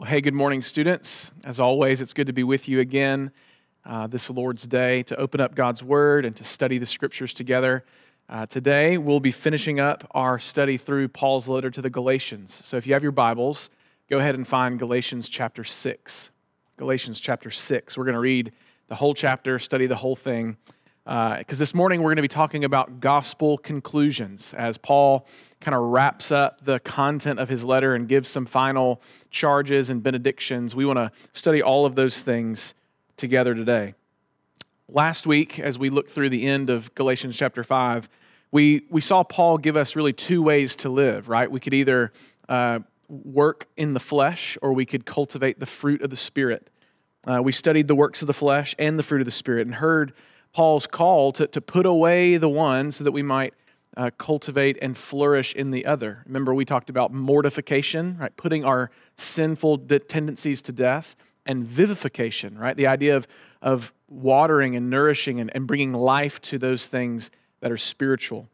Well, hey, good morning, students. As always, it's good to be with you again uh, this Lord's Day to open up God's Word and to study the Scriptures together. Uh, today, we'll be finishing up our study through Paul's letter to the Galatians. So if you have your Bibles, go ahead and find Galatians chapter 6. Galatians chapter 6. We're going to read the whole chapter, study the whole thing because uh, this morning we're going to be talking about gospel conclusions as Paul kind of wraps up the content of his letter and gives some final charges and benedictions. We want to study all of those things together today. Last week, as we looked through the end of Galatians chapter 5, we, we saw Paul give us really two ways to live, right? We could either uh, work in the flesh or we could cultivate the fruit of the Spirit. Uh, we studied the works of the flesh and the fruit of the Spirit and heard Paul's call to, to put away the one so that we might uh, cultivate and flourish in the other. Remember, we talked about mortification, right? Putting our sinful tendencies to death, and vivification, right? The idea of, of watering and nourishing and, and bringing life to those things that are spiritual.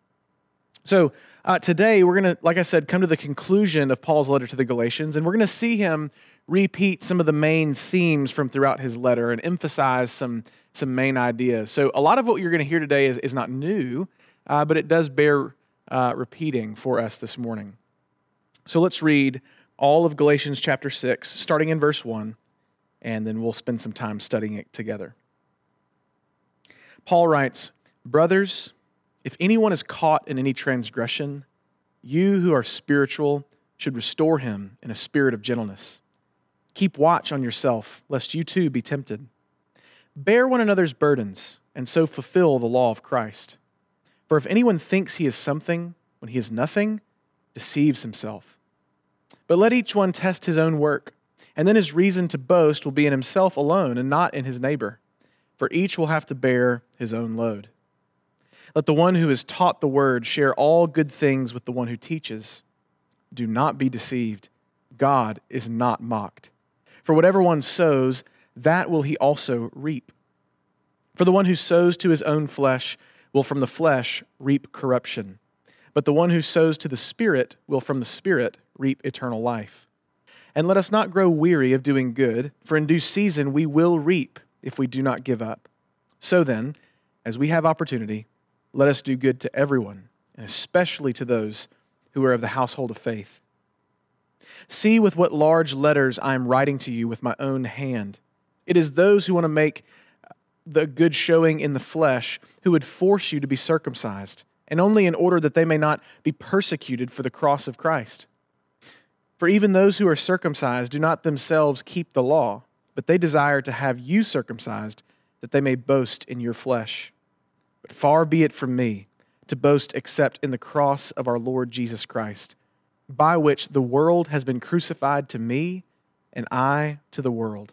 So, uh, today we're going to, like I said, come to the conclusion of Paul's letter to the Galatians, and we're going to see him repeat some of the main themes from throughout his letter and emphasize some some main ideas. So, a lot of what you're going to hear today is, is not new, uh, but it does bear uh, repeating for us this morning. So, let's read all of Galatians chapter 6, starting in verse 1, and then we'll spend some time studying it together. Paul writes, Brothers, if anyone is caught in any transgression, you who are spiritual should restore him in a spirit of gentleness. Keep watch on yourself, lest you too be tempted. Bear one another's burdens, and so fulfill the law of Christ. For if anyone thinks he is something when he is nothing, deceives himself. But let each one test his own work, and then his reason to boast will be in himself alone and not in his neighbor, for each will have to bear his own load. Let the one who is taught the word share all good things with the one who teaches. Do not be deceived. God is not mocked. For whatever one sows, that will he also reap. For the one who sows to his own flesh will from the flesh reap corruption, but the one who sows to the Spirit will from the Spirit reap eternal life. And let us not grow weary of doing good, for in due season we will reap if we do not give up. So then, as we have opportunity, let us do good to everyone, and especially to those who are of the household of faith. See with what large letters I am writing to you with my own hand. It is those who want to make the good showing in the flesh who would force you to be circumcised, and only in order that they may not be persecuted for the cross of Christ. For even those who are circumcised do not themselves keep the law, but they desire to have you circumcised, that they may boast in your flesh. But far be it from me to boast except in the cross of our Lord Jesus Christ, by which the world has been crucified to me, and I to the world.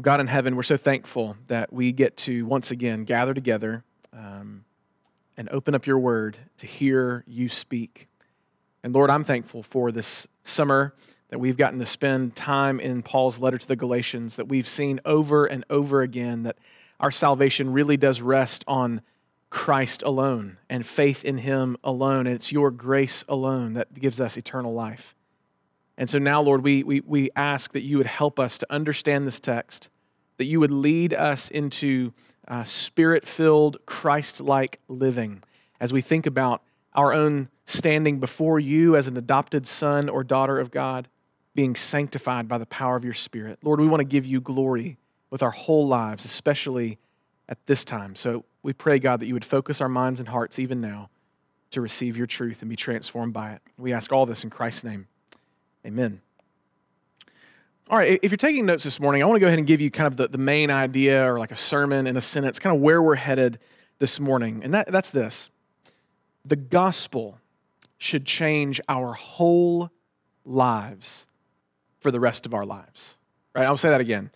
God in heaven, we're so thankful that we get to once again gather together um, and open up your word to hear you speak. And Lord, I'm thankful for this summer that we've gotten to spend time in Paul's letter to the Galatians, that we've seen over and over again that our salvation really does rest on Christ alone and faith in Him alone. And it's your grace alone that gives us eternal life. And so now, Lord, we, we, we ask that you would help us to understand this text, that you would lead us into uh, spirit filled, Christ like living as we think about our own standing before you as an adopted son or daughter of God, being sanctified by the power of your Spirit. Lord, we want to give you glory with our whole lives, especially at this time. So we pray, God, that you would focus our minds and hearts even now to receive your truth and be transformed by it. We ask all this in Christ's name. Amen. All right, if you're taking notes this morning, I want to go ahead and give you kind of the, the main idea or like a sermon in a sentence, kind of where we're headed this morning. And that, that's this the gospel should change our whole lives for the rest of our lives. Right? I'll say that again.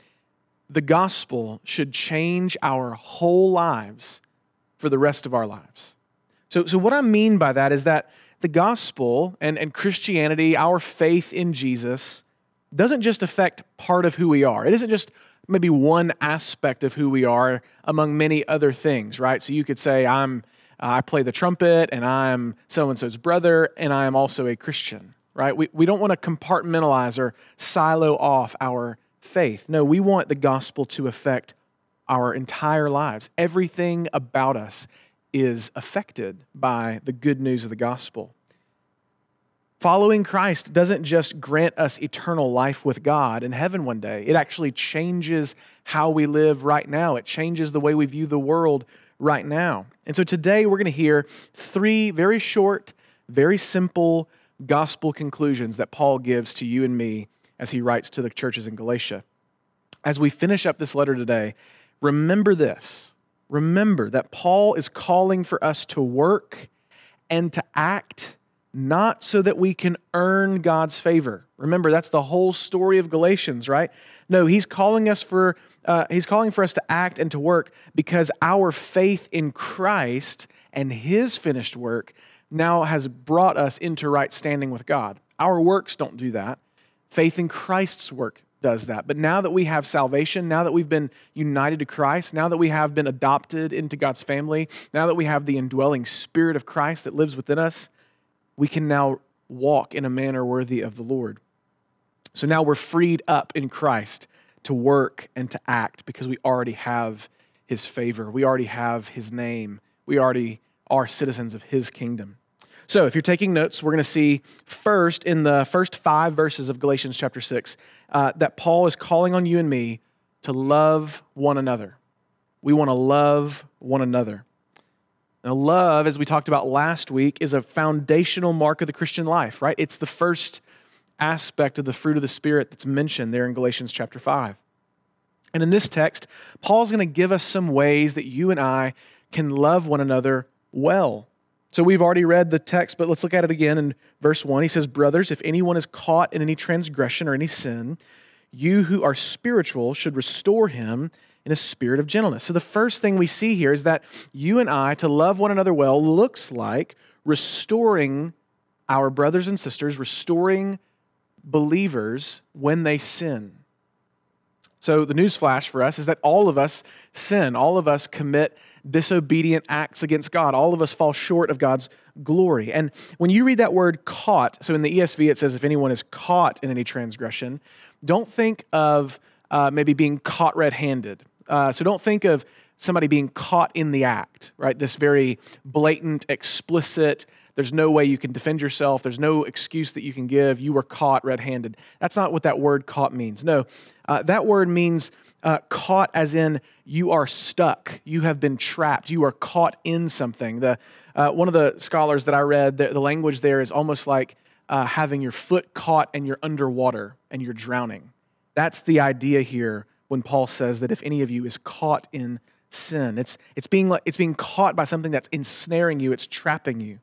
the gospel should change our whole lives for the rest of our lives. So, so what I mean by that is that the gospel and, and Christianity, our faith in Jesus, doesn't just affect part of who we are. It isn't just maybe one aspect of who we are among many other things, right? So you could say, I'm, I play the trumpet and I'm so and so's brother and I am also a Christian, right? We, we don't want to compartmentalize or silo off our faith. No, we want the gospel to affect our entire lives. Everything about us is affected by the good news of the gospel. Following Christ doesn't just grant us eternal life with God in heaven one day, it actually changes how we live right now. It changes the way we view the world right now. And so today we're going to hear three very short, very simple gospel conclusions that Paul gives to you and me as he writes to the churches in Galatia. As we finish up this letter today, remember this. Remember that Paul is calling for us to work and to act not so that we can earn God's favor. Remember, that's the whole story of Galatians, right? No, he's calling us for uh, he's calling for us to act and to work because our faith in Christ and His finished work now has brought us into right standing with God. Our works don't do that. Faith in Christ's work does that. But now that we have salvation, now that we've been united to Christ, now that we have been adopted into God's family, now that we have the indwelling Spirit of Christ that lives within us, we can now walk in a manner worthy of the Lord. So now we're freed up in Christ to work and to act because we already have his favor. We already have his name. We already are citizens of his kingdom. So, if you're taking notes, we're going to see first in the first five verses of Galatians chapter 6 uh, that Paul is calling on you and me to love one another. We want to love one another. Now, love, as we talked about last week, is a foundational mark of the Christian life, right? It's the first aspect of the fruit of the Spirit that's mentioned there in Galatians chapter 5. And in this text, Paul's going to give us some ways that you and I can love one another well. So we've already read the text, but let's look at it again in verse 1. He says, Brothers, if anyone is caught in any transgression or any sin, you who are spiritual should restore him in a spirit of gentleness. So the first thing we see here is that you and I, to love one another well, looks like restoring our brothers and sisters, restoring believers when they sin. So the news flash for us is that all of us sin, all of us commit disobedient acts against God. All of us fall short of God's glory. And when you read that word caught, so in the ESV it says, if anyone is caught in any transgression, don't think of uh, maybe being caught red handed. Uh, so don't think of somebody being caught in the act, right? This very blatant, explicit, there's no way you can defend yourself. There's no excuse that you can give. You were caught red handed. That's not what that word caught means. No, uh, that word means uh, caught as in you are stuck. You have been trapped. You are caught in something. The, uh, one of the scholars that I read, the, the language there is almost like uh, having your foot caught and you're underwater and you're drowning. That's the idea here when Paul says that if any of you is caught in sin, it's, it's, being, it's being caught by something that's ensnaring you, it's trapping you.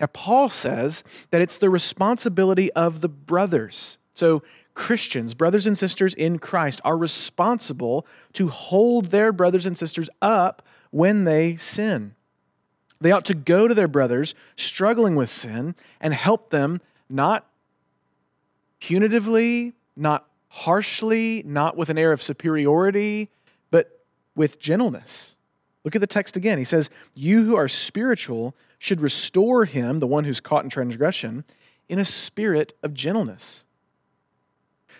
Now, Paul says that it's the responsibility of the brothers. So, Christians, brothers and sisters in Christ, are responsible to hold their brothers and sisters up when they sin. They ought to go to their brothers struggling with sin and help them not punitively, not harshly, not with an air of superiority, but with gentleness. Look at the text again. He says, You who are spiritual should restore him, the one who's caught in transgression, in a spirit of gentleness.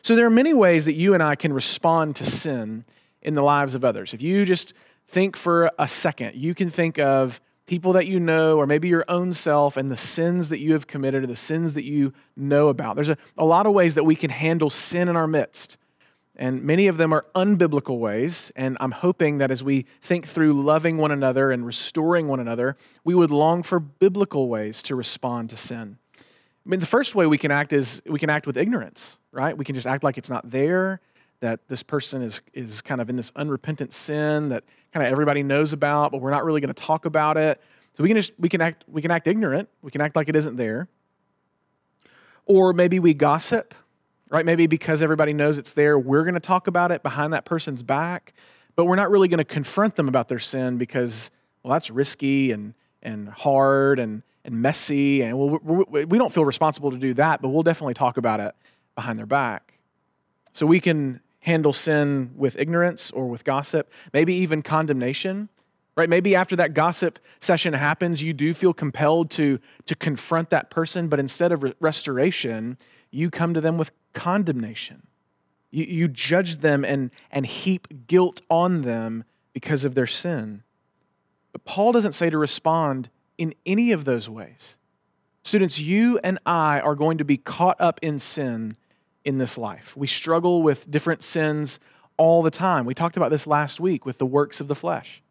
So there are many ways that you and I can respond to sin in the lives of others. If you just think for a second, you can think of people that you know, or maybe your own self, and the sins that you have committed, or the sins that you know about. There's a, a lot of ways that we can handle sin in our midst. And many of them are unbiblical ways. And I'm hoping that as we think through loving one another and restoring one another, we would long for biblical ways to respond to sin. I mean, the first way we can act is we can act with ignorance, right? We can just act like it's not there, that this person is, is kind of in this unrepentant sin that kind of everybody knows about, but we're not really going to talk about it. So we can just we can act we can act ignorant. We can act like it isn't there. Or maybe we gossip, right? Maybe because everybody knows it's there, we're going to talk about it behind that person's back, but we're not really going to confront them about their sin because, well, that's risky and, and hard and, and messy. And well, we don't feel responsible to do that, but we'll definitely talk about it behind their back. So we can handle sin with ignorance or with gossip, maybe even condemnation. Right? Maybe after that gossip session happens, you do feel compelled to, to confront that person, but instead of re- restoration, you come to them with condemnation. You, you judge them and, and heap guilt on them because of their sin. But Paul doesn't say to respond in any of those ways. Students, you and I are going to be caught up in sin in this life. We struggle with different sins all the time. We talked about this last week with the works of the flesh.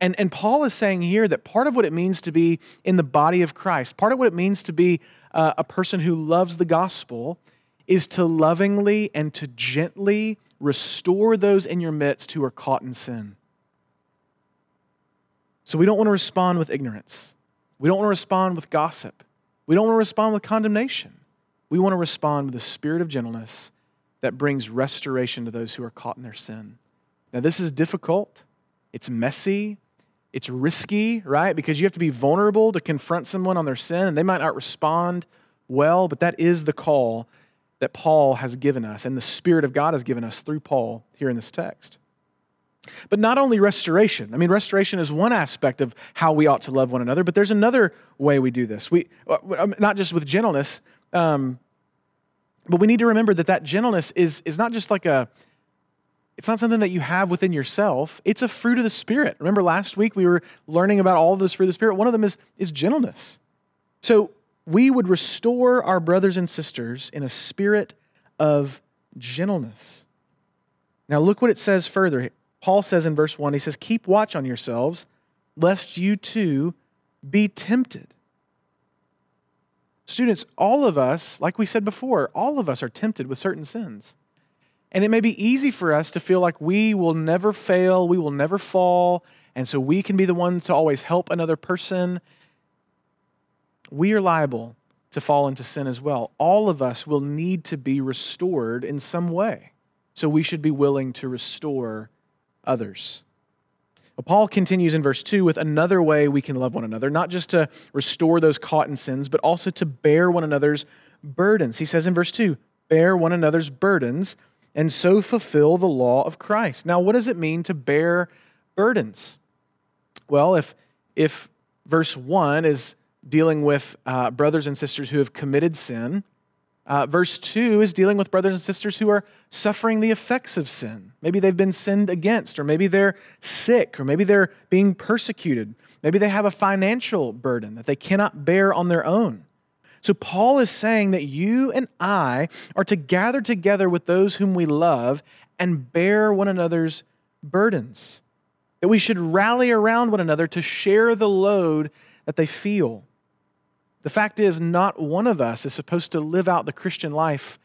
And, and Paul is saying here that part of what it means to be in the body of Christ, part of what it means to be uh, a person who loves the gospel, is to lovingly and to gently restore those in your midst who are caught in sin. So we don't want to respond with ignorance. We don't want to respond with gossip. We don't want to respond with condemnation. We want to respond with a spirit of gentleness that brings restoration to those who are caught in their sin. Now, this is difficult, it's messy, it's risky, right? Because you have to be vulnerable to confront someone on their sin, and they might not respond well, but that is the call that Paul has given us, and the Spirit of God has given us through Paul here in this text. But not only restoration. I mean, restoration is one aspect of how we ought to love one another, but there's another way we do this. We, uh, um, not just with gentleness, um, but we need to remember that that gentleness is, is not just like a, it's not something that you have within yourself. It's a fruit of the Spirit. Remember last week we were learning about all this fruit of the Spirit. One of them is, is gentleness. So we would restore our brothers and sisters in a spirit of gentleness. Now, look what it says further. Paul says in verse 1, he says, Keep watch on yourselves, lest you too be tempted. Students, all of us, like we said before, all of us are tempted with certain sins. And it may be easy for us to feel like we will never fail, we will never fall, and so we can be the ones to always help another person. We are liable to fall into sin as well. All of us will need to be restored in some way. So we should be willing to restore others. Well, Paul continues in verse 2 with another way we can love one another, not just to restore those caught in sins, but also to bear one another's burdens. He says in verse 2 bear one another's burdens and so fulfill the law of Christ. Now, what does it mean to bear burdens? Well, if, if verse 1 is dealing with uh, brothers and sisters who have committed sin, uh, verse 2 is dealing with brothers and sisters who are suffering the effects of sin. Maybe they've been sinned against, or maybe they're sick, or maybe they're being persecuted. Maybe they have a financial burden that they cannot bear on their own. So, Paul is saying that you and I are to gather together with those whom we love and bear one another's burdens. That we should rally around one another to share the load that they feel. The fact is, not one of us is supposed to live out the Christian life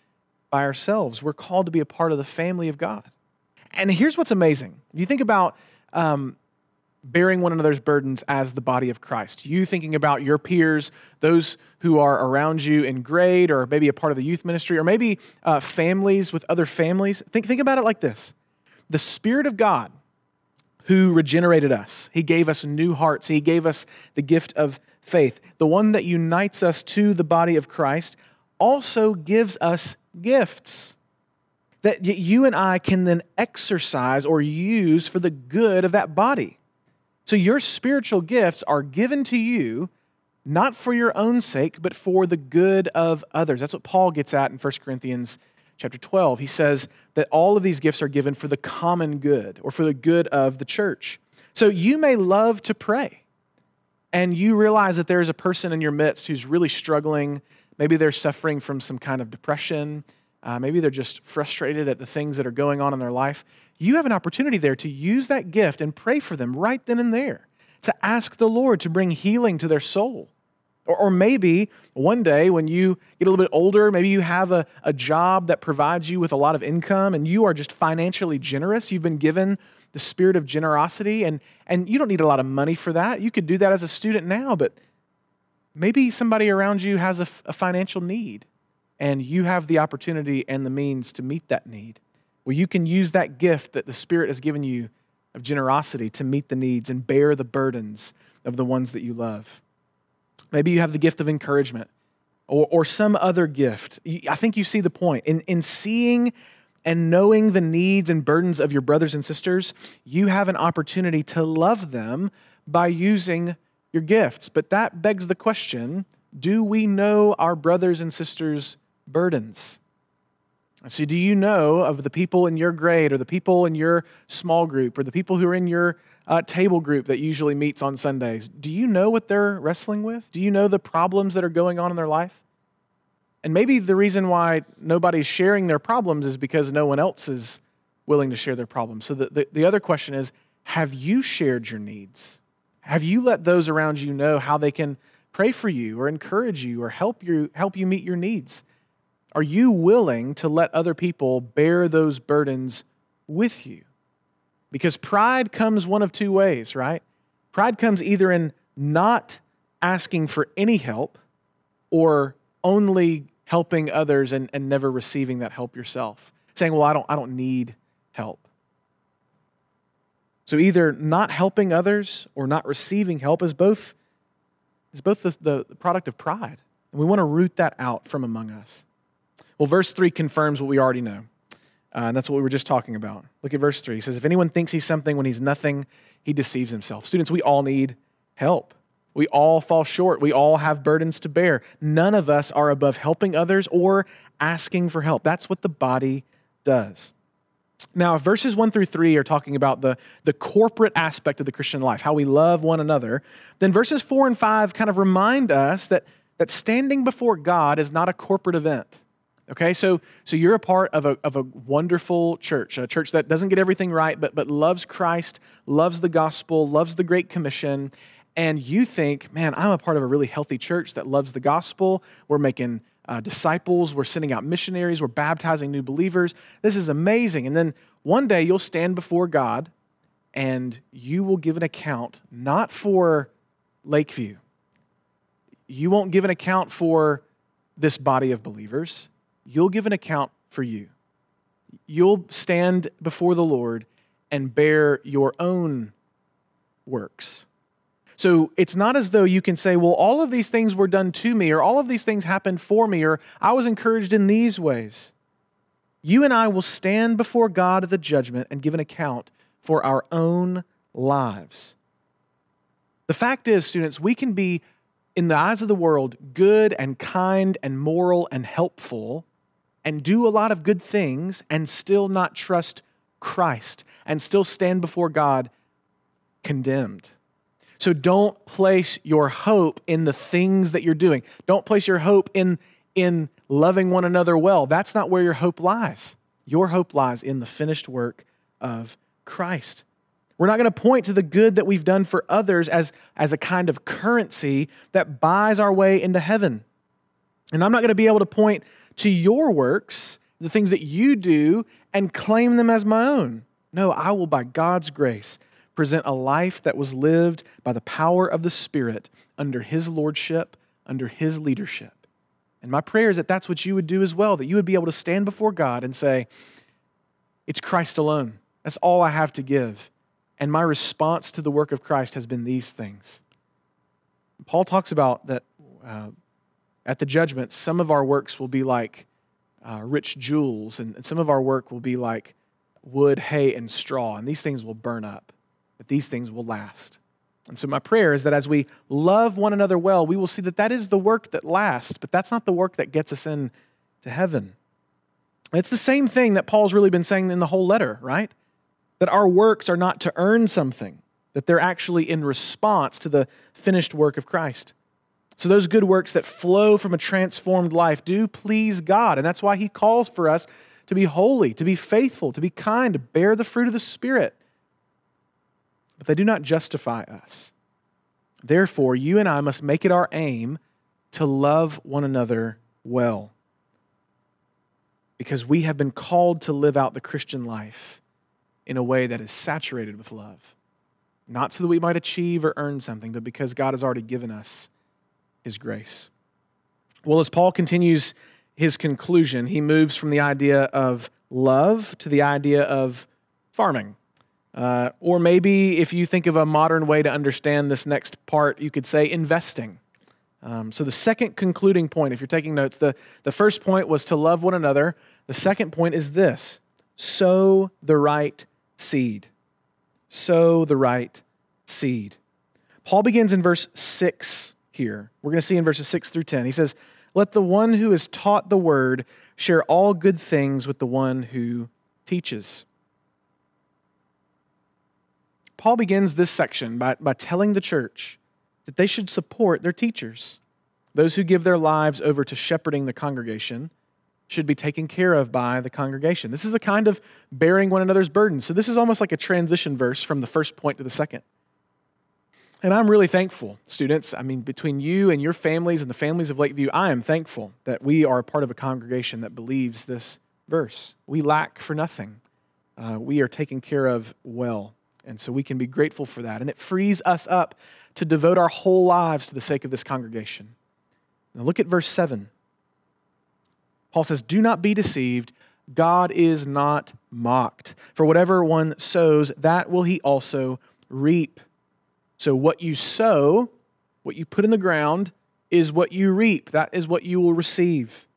by ourselves. We're called to be a part of the family of God. And here's what's amazing you think about um, bearing one another's burdens as the body of Christ. You thinking about your peers, those who are around you in grade, or maybe a part of the youth ministry, or maybe uh, families with other families. Think, think about it like this the Spirit of God who regenerated us, He gave us new hearts, He gave us the gift of faith, the one that unites us to the body of Christ, also gives us gifts that you and I can then exercise or use for the good of that body. So your spiritual gifts are given to you not for your own sake, but for the good of others. That's what Paul gets at in 1 Corinthians chapter 12. He says that all of these gifts are given for the common good or for the good of the church. So you may love to pray and you realize that there is a person in your midst who's really struggling. Maybe they're suffering from some kind of depression. Uh, maybe they're just frustrated at the things that are going on in their life. You have an opportunity there to use that gift and pray for them right then and there, to ask the Lord to bring healing to their soul. Or, or maybe one day when you get a little bit older, maybe you have a, a job that provides you with a lot of income and you are just financially generous. You've been given the spirit of generosity, and, and you don't need a lot of money for that. You could do that as a student now, but maybe somebody around you has a, a financial need. and you have the opportunity and the means to meet that need. Well, you can use that gift that the Spirit has given you of generosity to meet the needs and bear the burdens of the ones that you love. Maybe you have the gift of encouragement or, or some other gift. I think you see the point. In, in seeing and knowing the needs and burdens of your brothers and sisters, you have an opportunity to love them by using your gifts. But that begs the question do we know our brothers and sisters' burdens? So, do you know of the people in your grade or the people in your small group or the people who are in your uh, table group that usually meets on Sundays? Do you know what they're wrestling with? Do you know the problems that are going on in their life? And maybe the reason why nobody's sharing their problems is because no one else is willing to share their problems. So, the, the, the other question is have you shared your needs? Have you let those around you know how they can pray for you or encourage you or help you, help you meet your needs? Are you willing to let other people bear those burdens with you? Because pride comes one of two ways, right? Pride comes either in not asking for any help or only helping others and, and never receiving that help yourself. Saying, well, I don't, I don't need help. So either not helping others or not receiving help is both, is both the, the product of pride. And we want to root that out from among us. Well, verse 3 confirms what we already know. Uh, and that's what we were just talking about. Look at verse 3. He says, If anyone thinks he's something when he's nothing, he deceives himself. Students, we all need help. We all fall short. We all have burdens to bear. None of us are above helping others or asking for help. That's what the body does. Now, verses 1 through 3 are talking about the, the corporate aspect of the Christian life, how we love one another. Then verses 4 and 5 kind of remind us that, that standing before God is not a corporate event. Okay, so, so you're a part of a, of a wonderful church, a church that doesn't get everything right, but, but loves Christ, loves the gospel, loves the Great Commission, and you think, man, I'm a part of a really healthy church that loves the gospel. We're making uh, disciples, we're sending out missionaries, we're baptizing new believers. This is amazing. And then one day you'll stand before God and you will give an account not for Lakeview, you won't give an account for this body of believers you'll give an account for you. You'll stand before the Lord and bear your own works. So it's not as though you can say, well, all of these things were done to me, or all of these things happened for me, or I was encouraged in these ways. You and I will stand before God at the judgment and give an account for our own lives. The fact is, students, we can be, in the eyes of the world, good and kind and moral and helpful and do a lot of good things and still not trust Christ and still stand before God condemned. So don't place your hope in the things that you're doing. Don't place your hope in, in loving one another well. That's not where your hope lies. Your hope lies in the finished work of Christ. We're not going to point to the good that we've done for others as, as a kind of currency that buys our way into heaven. And I'm not going to be able to point to your works, the things that you do, and claim them as my own. No, I will, by God's grace, present a life that was lived by the power of the Spirit under His lordship, under His leadership. And my prayer is that that's what you would do as well, that you would be able to stand before God and say, It's Christ alone. That's all I have to give. And my response to the work of Christ has been these things. Paul talks about that uh, at the judgment, some of our works will be like uh, rich jewels, and, and some of our work will be like wood, hay, and straw, and these things will burn up, these things will last. And so, my prayer is that as we love one another well, we will see that that is the work that lasts, but that's not the work that gets us in to heaven. It's the same thing that Paul's really been saying in the whole letter, right? That our works are not to earn something, that they're actually in response to the finished work of Christ. So, those good works that flow from a transformed life do please God. And that's why He calls for us to be holy, to be faithful, to be kind, to bear the fruit of the Spirit. But they do not justify us. Therefore, you and I must make it our aim to love one another well. Because we have been called to live out the Christian life in a way that is saturated with love. Not so that we might achieve or earn something, but because God has already given us his grace. Well, as Paul continues his conclusion, he moves from the idea of love to the idea of farming. Uh, or maybe if you think of a modern way to understand this next part, you could say investing. Um, so, the second concluding point, if you're taking notes, the, the first point was to love one another. The second point is this sow the right seed. Sow the right seed. Paul begins in verse 6 here. We're going to see in verses 6 through 10. He says, Let the one who is taught the word share all good things with the one who teaches. Paul begins this section by, by telling the church that they should support their teachers. Those who give their lives over to shepherding the congregation should be taken care of by the congregation. This is a kind of bearing one another's burdens. So, this is almost like a transition verse from the first point to the second. And I'm really thankful, students. I mean, between you and your families and the families of Lakeview, I am thankful that we are a part of a congregation that believes this verse. We lack for nothing, uh, we are taken care of well. And so we can be grateful for that. And it frees us up to devote our whole lives to the sake of this congregation. Now look at verse 7. Paul says, Do not be deceived. God is not mocked. For whatever one sows, that will he also reap. So, what you sow, what you put in the ground, is what you reap. That is what you will receive.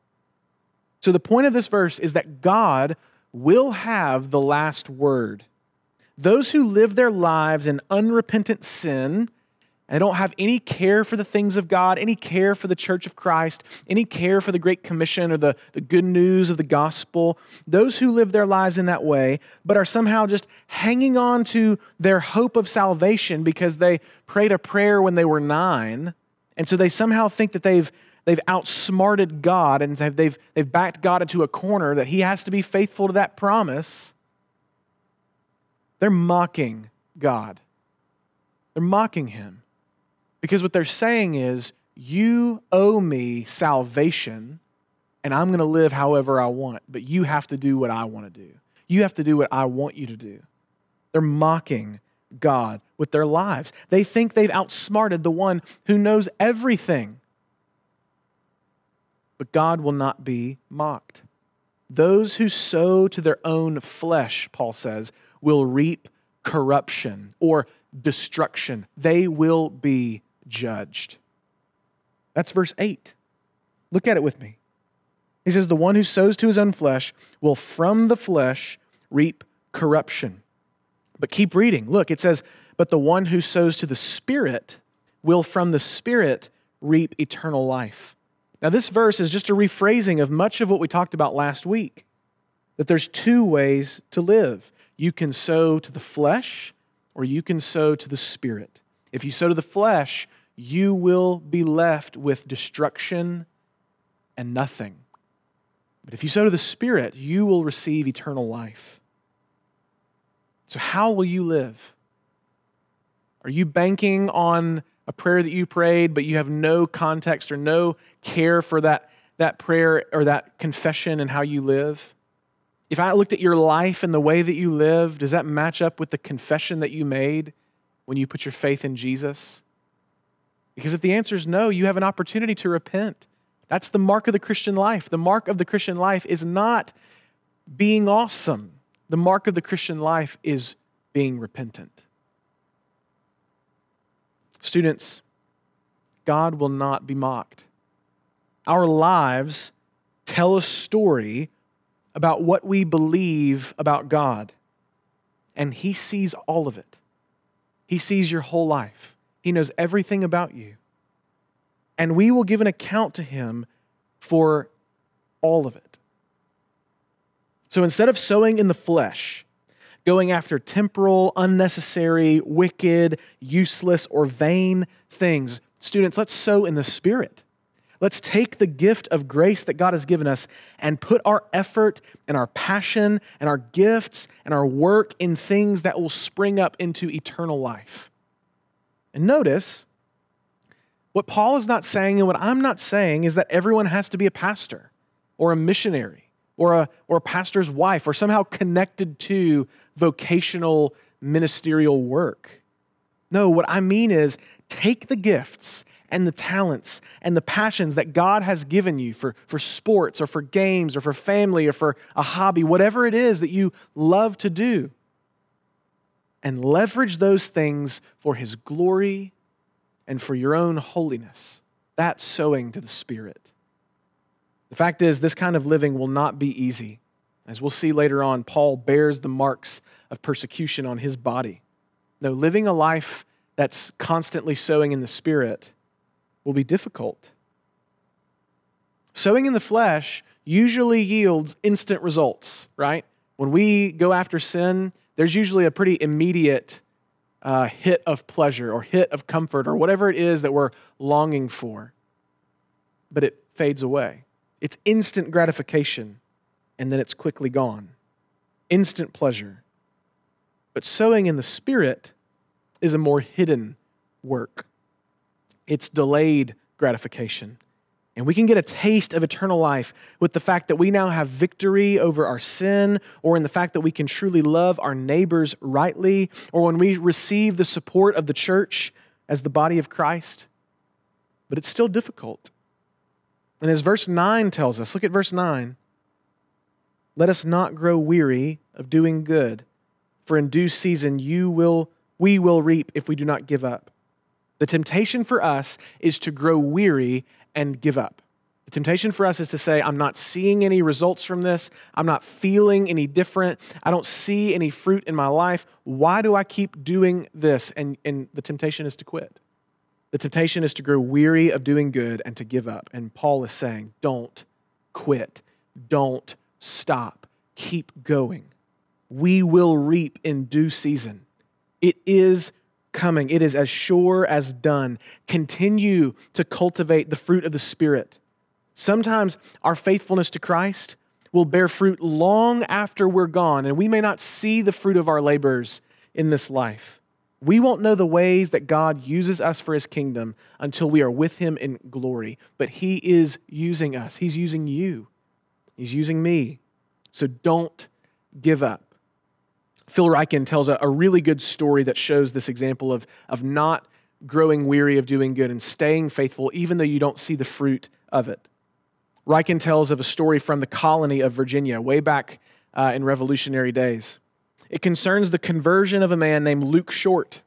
So, the point of this verse is that God will have the last word. Those who live their lives in unrepentant sin and don't have any care for the things of God, any care for the church of Christ, any care for the Great Commission or the, the good news of the gospel, those who live their lives in that way, but are somehow just hanging on to their hope of salvation because they prayed a prayer when they were nine, and so they somehow think that they've, they've outsmarted God and they've, they've backed God into a corner, that He has to be faithful to that promise, they're mocking God. They're mocking Him. Because what they're saying is, you owe me salvation, and I'm going to live however I want, but you have to do what I want to do. You have to do what I want you to do. They're mocking God with their lives. They think they've outsmarted the one who knows everything. But God will not be mocked. Those who sow to their own flesh, Paul says, will reap corruption or destruction. They will be judged. That's verse 8. Look at it with me. He says, The one who sows to his own flesh will from the flesh reap corruption. But keep reading. Look, it says, But the one who sows to the Spirit will from the Spirit reap eternal life. Now, this verse is just a rephrasing of much of what we talked about last week that there's two ways to live. You can sow to the flesh, or you can sow to the Spirit. If you sow to the flesh, you will be left with destruction and nothing. But if you sow to the Spirit, you will receive eternal life. So, how will you live? Are you banking on a prayer that you prayed, but you have no context or no care for that, that prayer or that confession and how you live? If I looked at your life and the way that you live, does that match up with the confession that you made when you put your faith in Jesus? Because if the answer is no, you have an opportunity to repent. That's the mark of the Christian life. The mark of the Christian life is not being awesome, the mark of the Christian life is being repentant. Students, God will not be mocked. Our lives tell a story about what we believe about God, and He sees all of it. He sees your whole life. He knows everything about you. And we will give an account to him for all of it. So instead of sowing in the flesh, going after temporal, unnecessary, wicked, useless, or vain things, students, let's sow in the Spirit. Let's take the gift of grace that God has given us and put our effort and our passion and our gifts and our work in things that will spring up into eternal life. And notice, what Paul is not saying and what I'm not saying is that everyone has to be a pastor or a missionary or a, or a pastor's wife or somehow connected to vocational ministerial work. No, what I mean is take the gifts and the talents and the passions that God has given you for, for sports or for games or for family or for a hobby, whatever it is that you love to do. And leverage those things for His glory and for your own holiness. That's sowing to the Spirit. The fact is, this kind of living will not be easy. As we'll see later on, Paul bears the marks of persecution on his body. No, living a life that's constantly sowing in the Spirit will be difficult. Sowing in the flesh usually yields instant results, right? When we go after sin, there's usually a pretty immediate uh, hit of pleasure or hit of comfort or whatever it is that we're longing for. But it fades away. It's instant gratification, and then it's quickly gone. Instant pleasure. But sowing in the Spirit is a more hidden work, it's delayed gratification. And we can get a taste of eternal life with the fact that we now have victory over our sin, or in the fact that we can truly love our neighbors rightly, or when we receive the support of the church as the body of Christ. But it's still difficult. And as verse 9 tells us, look at verse 9. Let us not grow weary of doing good, for in due season you will we will reap if we do not give up. The temptation for us is to grow weary and give up. The temptation for us is to say, I'm not seeing any results from this. I'm not feeling any different. I don't see any fruit in my life. Why do I keep doing this? And, and the temptation is to quit. The temptation is to grow weary of doing good and to give up. And Paul is saying, don't quit. Don't stop. Keep going. We will reap in due season. It is coming, it is as sure as done. Continue to cultivate the fruit of the Spirit. Sometimes our faithfulness to Christ will bear fruit long after we're gone, and we may not see the fruit of our labors in this life. We won't know the ways that God uses us for his kingdom until we are with him in glory. But he is using us, he's using you, he's using me. So don't give up. Phil Ryken tells a, a really good story that shows this example of, of not growing weary of doing good and staying faithful, even though you don't see the fruit of it. Ryken tells of a story from the colony of Virginia way back uh, in Revolutionary days. It concerns the conversion of a man named Luke Short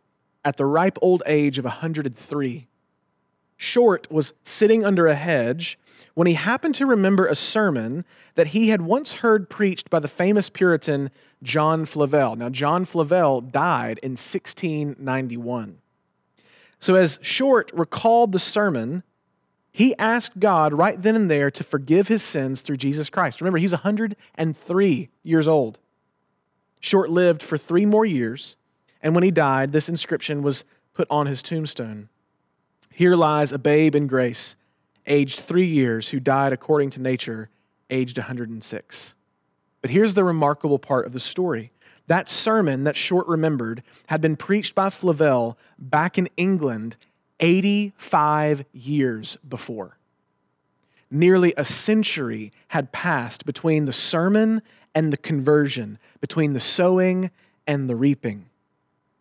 at the ripe old age of 103. Short was sitting under a hedge when he happened to remember a sermon that he had once heard preached by the famous Puritan John Flavel. Now, John Flavel died in 1691. So, as Short recalled the sermon, he asked God right then and there to forgive his sins through Jesus Christ. Remember, he was 103 years old. Short lived for three more years, and when he died, this inscription was put on his tombstone Here lies a babe in grace, aged three years, who died according to nature, aged 106. But here's the remarkable part of the story. That sermon that Short remembered had been preached by Flavel back in England 85 years before. Nearly a century had passed between the sermon and the conversion, between the sowing and the reaping.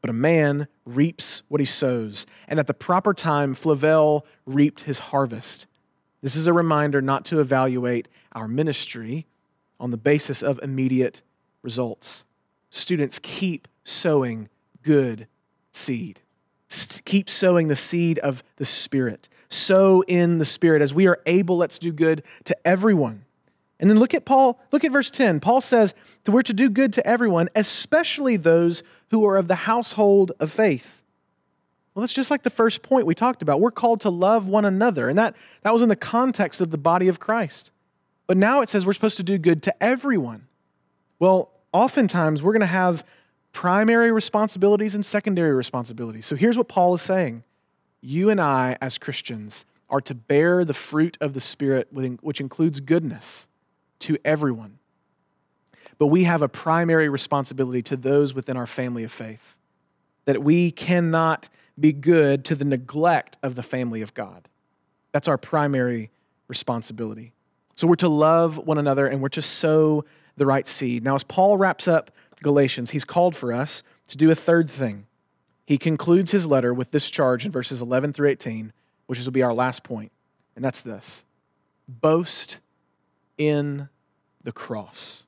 But a man reaps what he sows, and at the proper time, Flavel reaped his harvest. This is a reminder not to evaluate our ministry on the basis of immediate results. Students, keep sowing good seed. Keep sowing the seed of the Spirit. Sow in the Spirit. As we are able, let's do good to everyone. And then look at Paul, look at verse 10. Paul says that we're to do good to everyone, especially those who are of the household of faith. Well, that's just like the first point we talked about. We're called to love one another. And that, that was in the context of the body of Christ. But now it says we're supposed to do good to everyone. Well, oftentimes we're going to have primary responsibilities and secondary responsibilities. So here's what Paul is saying You and I, as Christians, are to bear the fruit of the Spirit, which includes goodness, to everyone. But we have a primary responsibility to those within our family of faith that we cannot be good to the neglect of the family of God. That's our primary responsibility. So we're to love one another and we're to sow the right seed. Now, as Paul wraps up Galatians, he's called for us to do a third thing. He concludes his letter with this charge in verses 11 through 18 which will be our last point, and that's this boast in the cross.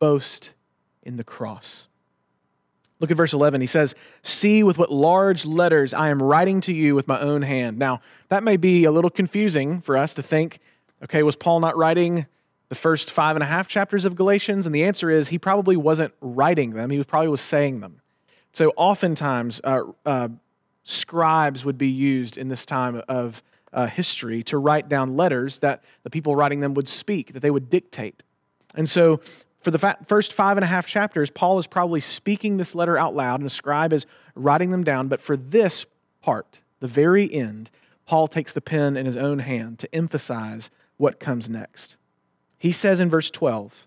Boast in the cross. Look at verse 11. He says, See with what large letters I am writing to you with my own hand. Now, that may be a little confusing for us to think, okay, was Paul not writing the first five and a half chapters of Galatians? And the answer is he probably wasn't writing them, he probably was saying them. So oftentimes, uh, uh, scribes would be used in this time of uh, history to write down letters that the people writing them would speak, that they would dictate. And so for the first five and a half chapters, Paul is probably speaking this letter out loud, and a scribe is writing them down. But for this part, the very end, Paul takes the pen in his own hand to emphasize what comes next. He says in verse 12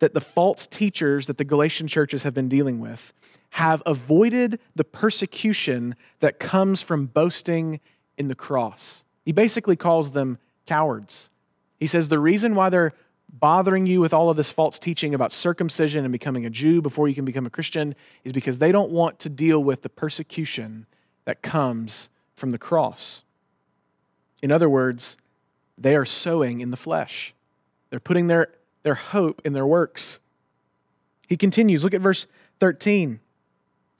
that the false teachers that the Galatian churches have been dealing with have avoided the persecution that comes from boasting in the cross. He basically calls them cowards. He says the reason why they're bothering you with all of this false teaching about circumcision and becoming a Jew before you can become a Christian is because they don't want to deal with the persecution that comes from the cross. In other words, they are sowing in the flesh. They're putting their, their hope in their works. He continues, look at verse 13.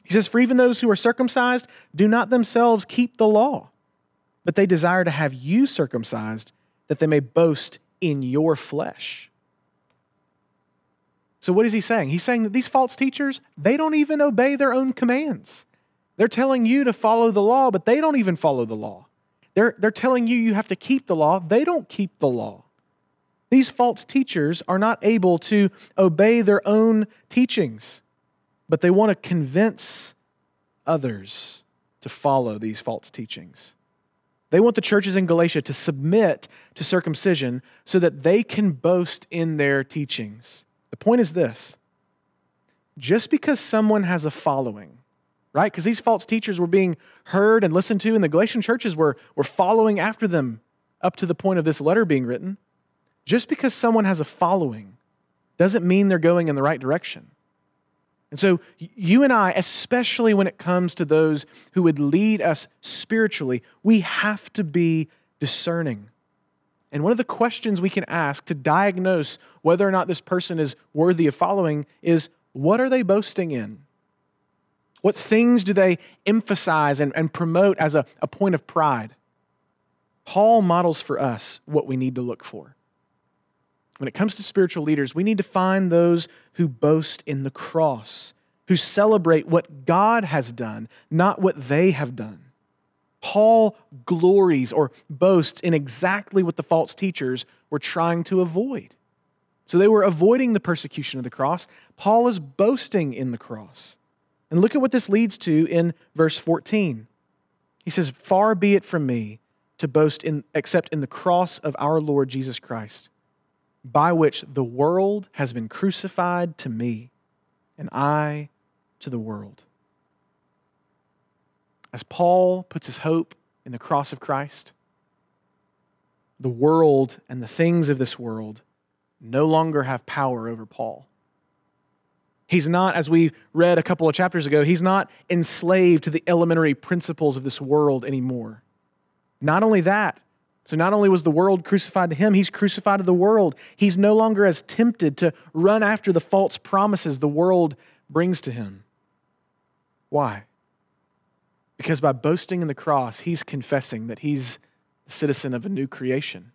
He says, For even those who are circumcised do not themselves keep the law, but they desire to have you circumcised, that they may boast in your flesh. So, what is he saying? He's saying that these false teachers, they don't even obey their own commands. They're telling you to follow the law, but they don't even follow the law. They're, they're telling you you have to keep the law. They don't keep the law. These false teachers are not able to obey their own teachings, but they want to convince others to follow these false teachings. They want the churches in Galatia to submit to circumcision so that they can boast in their teachings. The point is this just because someone has a following, right? Because these false teachers were being heard and listened to, and the Galatian churches were, were following after them up to the point of this letter being written. Just because someone has a following doesn't mean they're going in the right direction. And so, you and I, especially when it comes to those who would lead us spiritually, we have to be discerning. And one of the questions we can ask to diagnose whether or not this person is worthy of following is what are they boasting in? What things do they emphasize and, and promote as a, a point of pride? Paul models for us what we need to look for. When it comes to spiritual leaders, we need to find those who boast in the cross, who celebrate what God has done, not what they have done. Paul glories or boasts in exactly what the false teachers were trying to avoid. So they were avoiding the persecution of the cross. Paul is boasting in the cross. And look at what this leads to in verse 14. He says, Far be it from me to boast in, except in the cross of our Lord Jesus Christ by which the world has been crucified to me, and I to the world. As Paul puts his hope in the cross of Christ, the world and the things of this world no longer have power over Paul. He's not, as we read a couple of chapters ago, he's not enslaved to the elementary principles of this world anymore. Not only that, so not only was the world crucified to him, he's crucified to the world. He's no longer as tempted to run after the false promises the world brings to him. Why? Because by boasting in the cross, he's confessing that he's a citizen of a new creation.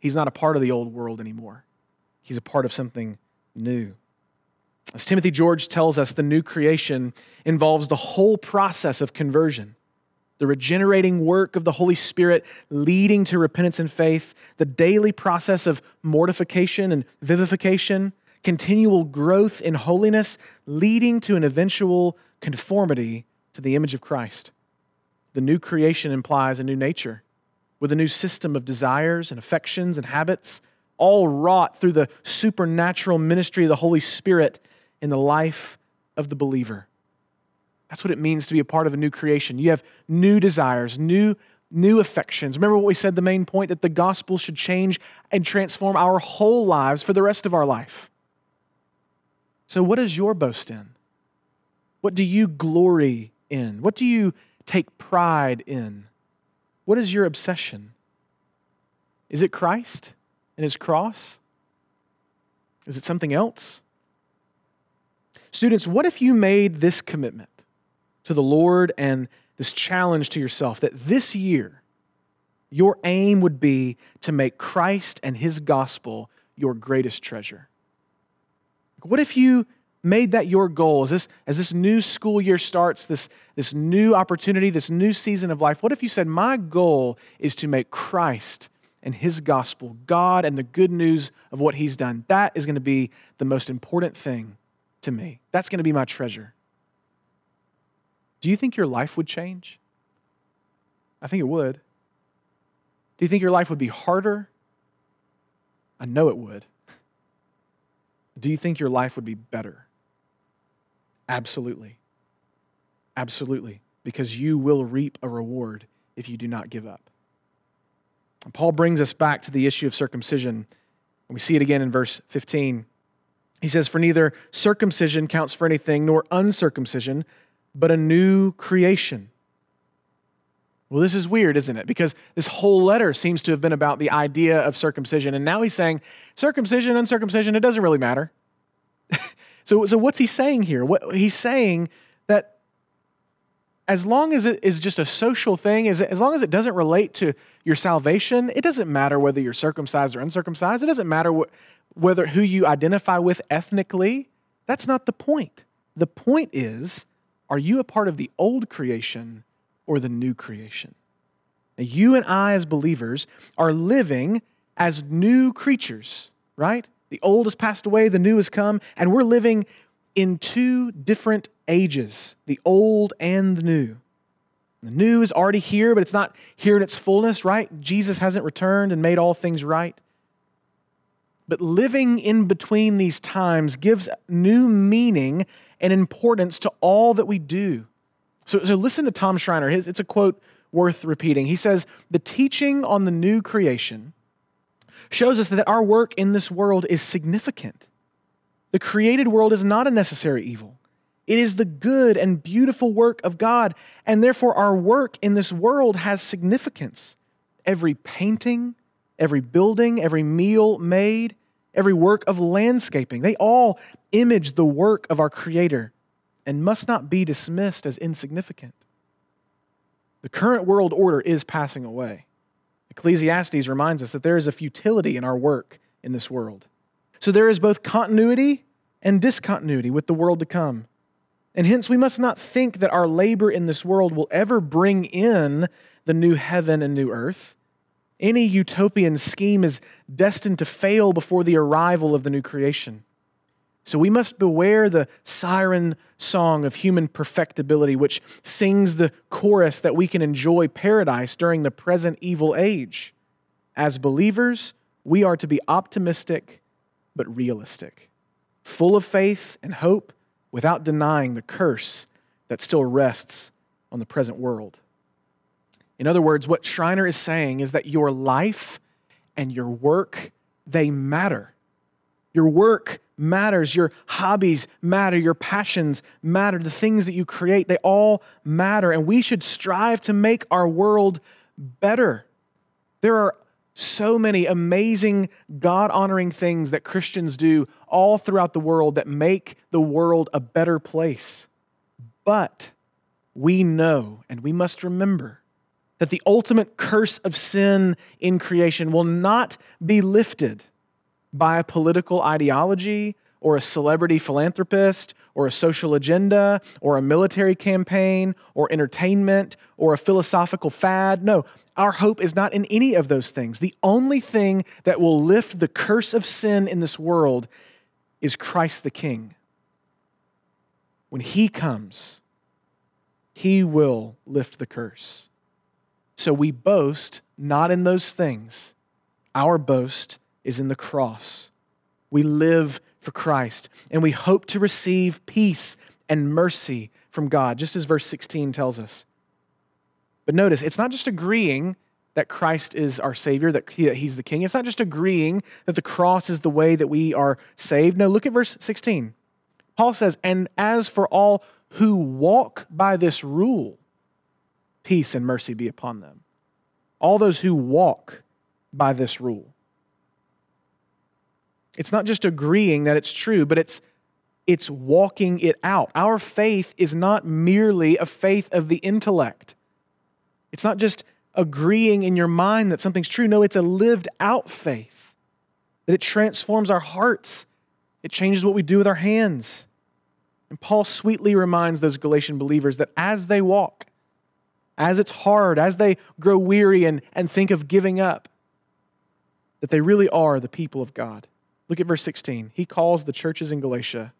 He's not a part of the old world anymore, he's a part of something new. As Timothy George tells us, the new creation involves the whole process of conversion the regenerating work of the Holy Spirit leading to repentance and faith, the daily process of mortification and vivification, continual growth in holiness leading to an eventual conformity to the image of Christ. The new creation implies a new nature with a new system of desires and affections and habits, all wrought through the supernatural ministry of the Holy Spirit in the life of the believer. That's what it means to be a part of a new creation. You have new desires, new new affections. Remember what we said the main point that the gospel should change and transform our whole lives for the rest of our life. So what is your boast in? What do you glory in? What do you take pride in? What is your obsession? Is it Christ and his cross? Is it something else? Students, what if you made this commitment to the Lord and this challenge to yourself that this year your aim would be to make Christ and his gospel your greatest treasure? What if you made that your goal as this, as this new school year starts, this, this new opportunity, this new season of life? What if you said, My goal is to make Christ and his gospel, God and the good news of what he's done, that is going to be the most important thing to me. That's going to be my treasure. Do you think your life would change? I think it would. Do you think your life would be harder? I know it would. Do you think your life would be better? Absolutely. Absolutely. Because you will reap a reward if you do not give up. And Paul brings us back to the issue of circumcision. And we see it again in verse 15. He says, For neither circumcision counts for anything, nor uncircumcision, but a new creation. Well, this is weird, isn't it? Because this whole letter seems to have been about the idea of circumcision. And now he's saying, circumcision, uncircumcision, it doesn't really matter. so, so, what's he saying here? What, he's saying that as long as it is just a social thing, as, as long as it doesn't relate to your salvation, it doesn't matter whether you're circumcised or uncircumcised. It doesn't matter what, whether who you identify with ethnically. That's not the point. The point is, are you a part of the old creation or the new creation? Now, you and I, as believers, are living as new creatures, right? The old has passed away, the new has come, and we're living in two different ages the old and the new. The new is already here, but it's not here in its fullness, right? Jesus hasn't returned and made all things right. But living in between these times gives new meaning and importance to all that we do. So, so listen to Tom Schreiner. It's a quote worth repeating. He says, The teaching on the new creation shows us that our work in this world is significant. The created world is not a necessary evil. It is the good and beautiful work of God, and therefore our work in this world has significance. Every painting, every building, every meal made, every work of landscaping, they all image the work of our Creator and must not be dismissed as insignificant. The current world order is passing away. Ecclesiastes reminds us that there is a futility in our work in this world. So there is both continuity and discontinuity with the world to come. And hence, we must not think that our labor in this world will ever bring in the new heaven and new earth. Any utopian scheme is destined to fail before the arrival of the new creation. So we must beware the siren song of human perfectibility, which sings the chorus that we can enjoy paradise during the present evil age. As believers, we are to be optimistic but realistic, full of faith and hope without denying the curse that still rests on the present world. In other words, what Schreiner is saying is that your life and your work, they matter. Your work matters. Your hobbies matter. Your passions matter. The things that you create, they all matter. And we should strive to make our world better. There are so many amazing, God honoring things that Christians do all throughout the world that make the world a better place. But we know and we must remember that the ultimate curse of sin in creation will not be lifted by a political ideology or a celebrity philanthropist or a social agenda or a military campaign or entertainment or a philosophical fad. No, our hope is not in any of those things. The only thing that will lift the curse of sin in this world is Christ the King. When He comes, He will lift the curse. So we boast not in those things, our boast is in the cross. We live for Christ, and we hope to receive peace and mercy from God, just as verse 16 tells us. But notice, it's not just agreeing that Christ is our Savior, that, he, He's the King. It's not just agreeing that the cross is the way that we are saved. No, look at verse 16. Paul says, And as for all who walk by this rule, peace and mercy be upon them. all those who walk by this rule. It's not just agreeing that it's true, but it's it's walking it out. Our faith is not merely a faith of the intellect. It's not just agreeing in your mind that something's true. No, it's a lived out faith. That it transforms our hearts. It changes what we do with our hands. And Paul sweetly reminds those Galatian believers that as they walk, as it's hard, as they grow weary and, and think of giving up, that they really are the people of God. Look at verse 16. He calls the churches in Galatia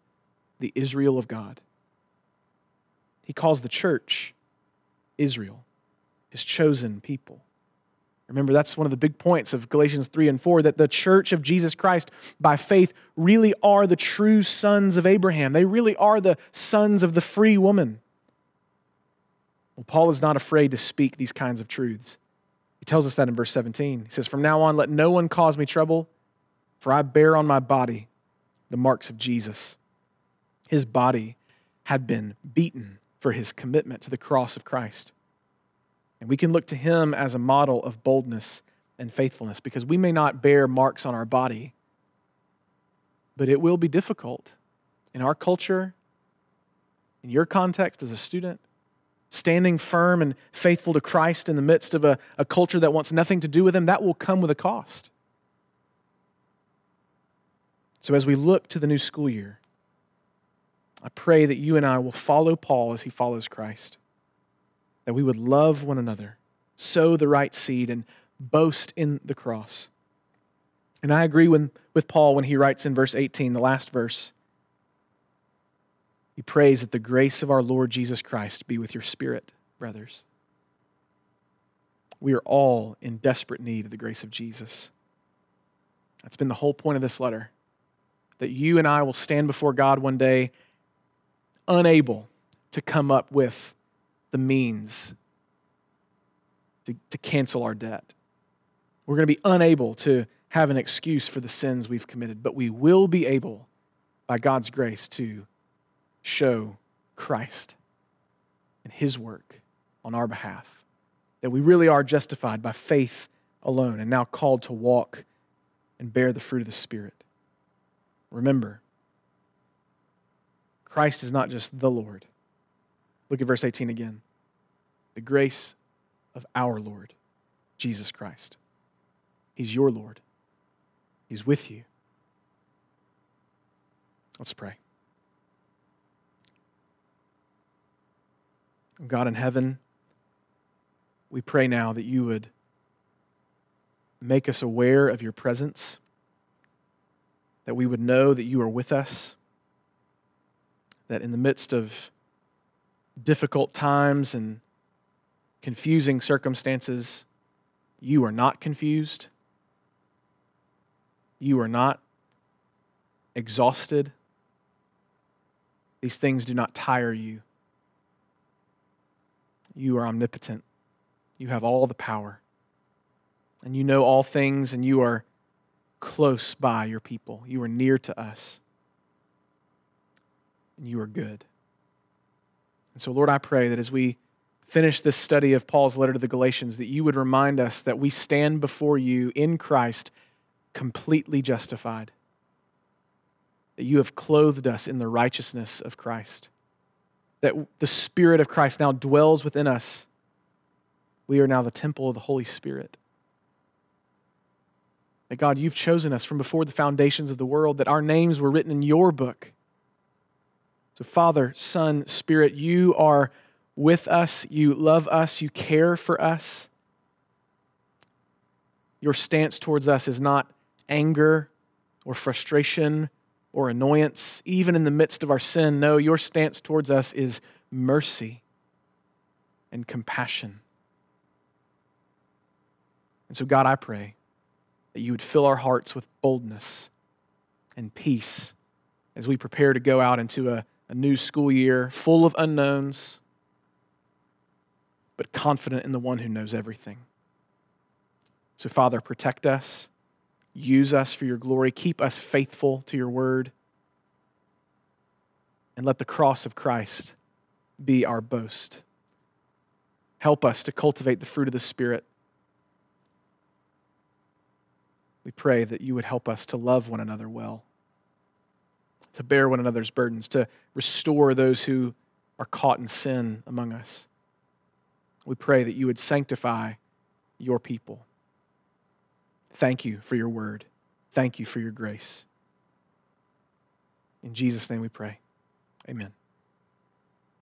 the Israel of God. He calls the church Israel, his chosen people. Remember, that's one of the big points of Galatians 3 and 4 that the church of Jesus Christ, by faith, really are the true sons of Abraham. They really are the sons of the free woman. Well, Paul is not afraid to speak these kinds of truths. He tells us that in verse 17. He says, From now on, let no one cause me trouble, for I bear on my body the marks of Jesus. His body had been beaten for his commitment to the cross of Christ. And we can look to him as a model of boldness and faithfulness because we may not bear marks on our body, but it will be difficult in our culture, in your context as a student, standing firm and faithful to Christ in the midst of a, a culture that wants nothing to do with him, that will come with a cost. So as we look to the new school year, I pray that you and I will follow Paul as he follows Christ, that we would love one another, sow the right seed, and boast in the cross. And I agree with, with Paul when he writes in verse 18, the last verse. He prays that the grace of our Lord Jesus Christ be with your spirit, brothers. We are all in desperate need of the grace of Jesus. That's been the whole point of this letter. That you and I will stand before God one day unable to come up with the means to, to cancel our debt. We're going to be unable to have an excuse for the sins we've committed, but we will be able, by God's grace, to show Christ and His work on our behalf. That we really are justified by faith alone and now called to walk and bear the fruit of the Spirit. Remember, Christ is not just the Lord. Look at verse 18 again. The grace of our Lord, Jesus Christ. He's your Lord, He's with you. Let's pray. God in heaven, we pray now that you would make us aware of your presence, that we would know that you are with us that in the midst of difficult times and confusing circumstances, you are not confused. You are not exhausted. These things do not tire you. You are omnipotent. You have all the power. And you know all things, and you are close by your people. You are near to us and you are good. And so, Lord, I pray that as we finish this study of Paul's letter to the Galatians, that you would remind us that we stand before you in Christ completely justified, that you have clothed us in the righteousness of Christ, that the Spirit of Christ now dwells within us. We are now the temple of the Holy Spirit. That God, you've chosen us from before the foundations of the world, that our names were written in your book so, Father, Son, Spirit, you are with us. You love us. You care for us. Your stance towards us is not anger or frustration or annoyance, even in the midst of our sin. No, your stance towards us is mercy and compassion. And so, God, I pray that you would fill our hearts with boldness and peace as we prepare to go out into a a new school year full of unknowns, but confident in the one who knows everything. So, Father, protect us, Use us for your glory. Keep us faithful to your word. And let the cross of Christ be our boast. Help us to cultivate the fruit of the Spirit. We pray that you would help us to love one another well, to bear one another's burdens, to restore those who are caught in sin among us. We pray that you would sanctify your people. Thank you for your word. Thank you for your grace. In Jesus' name we pray. Amen.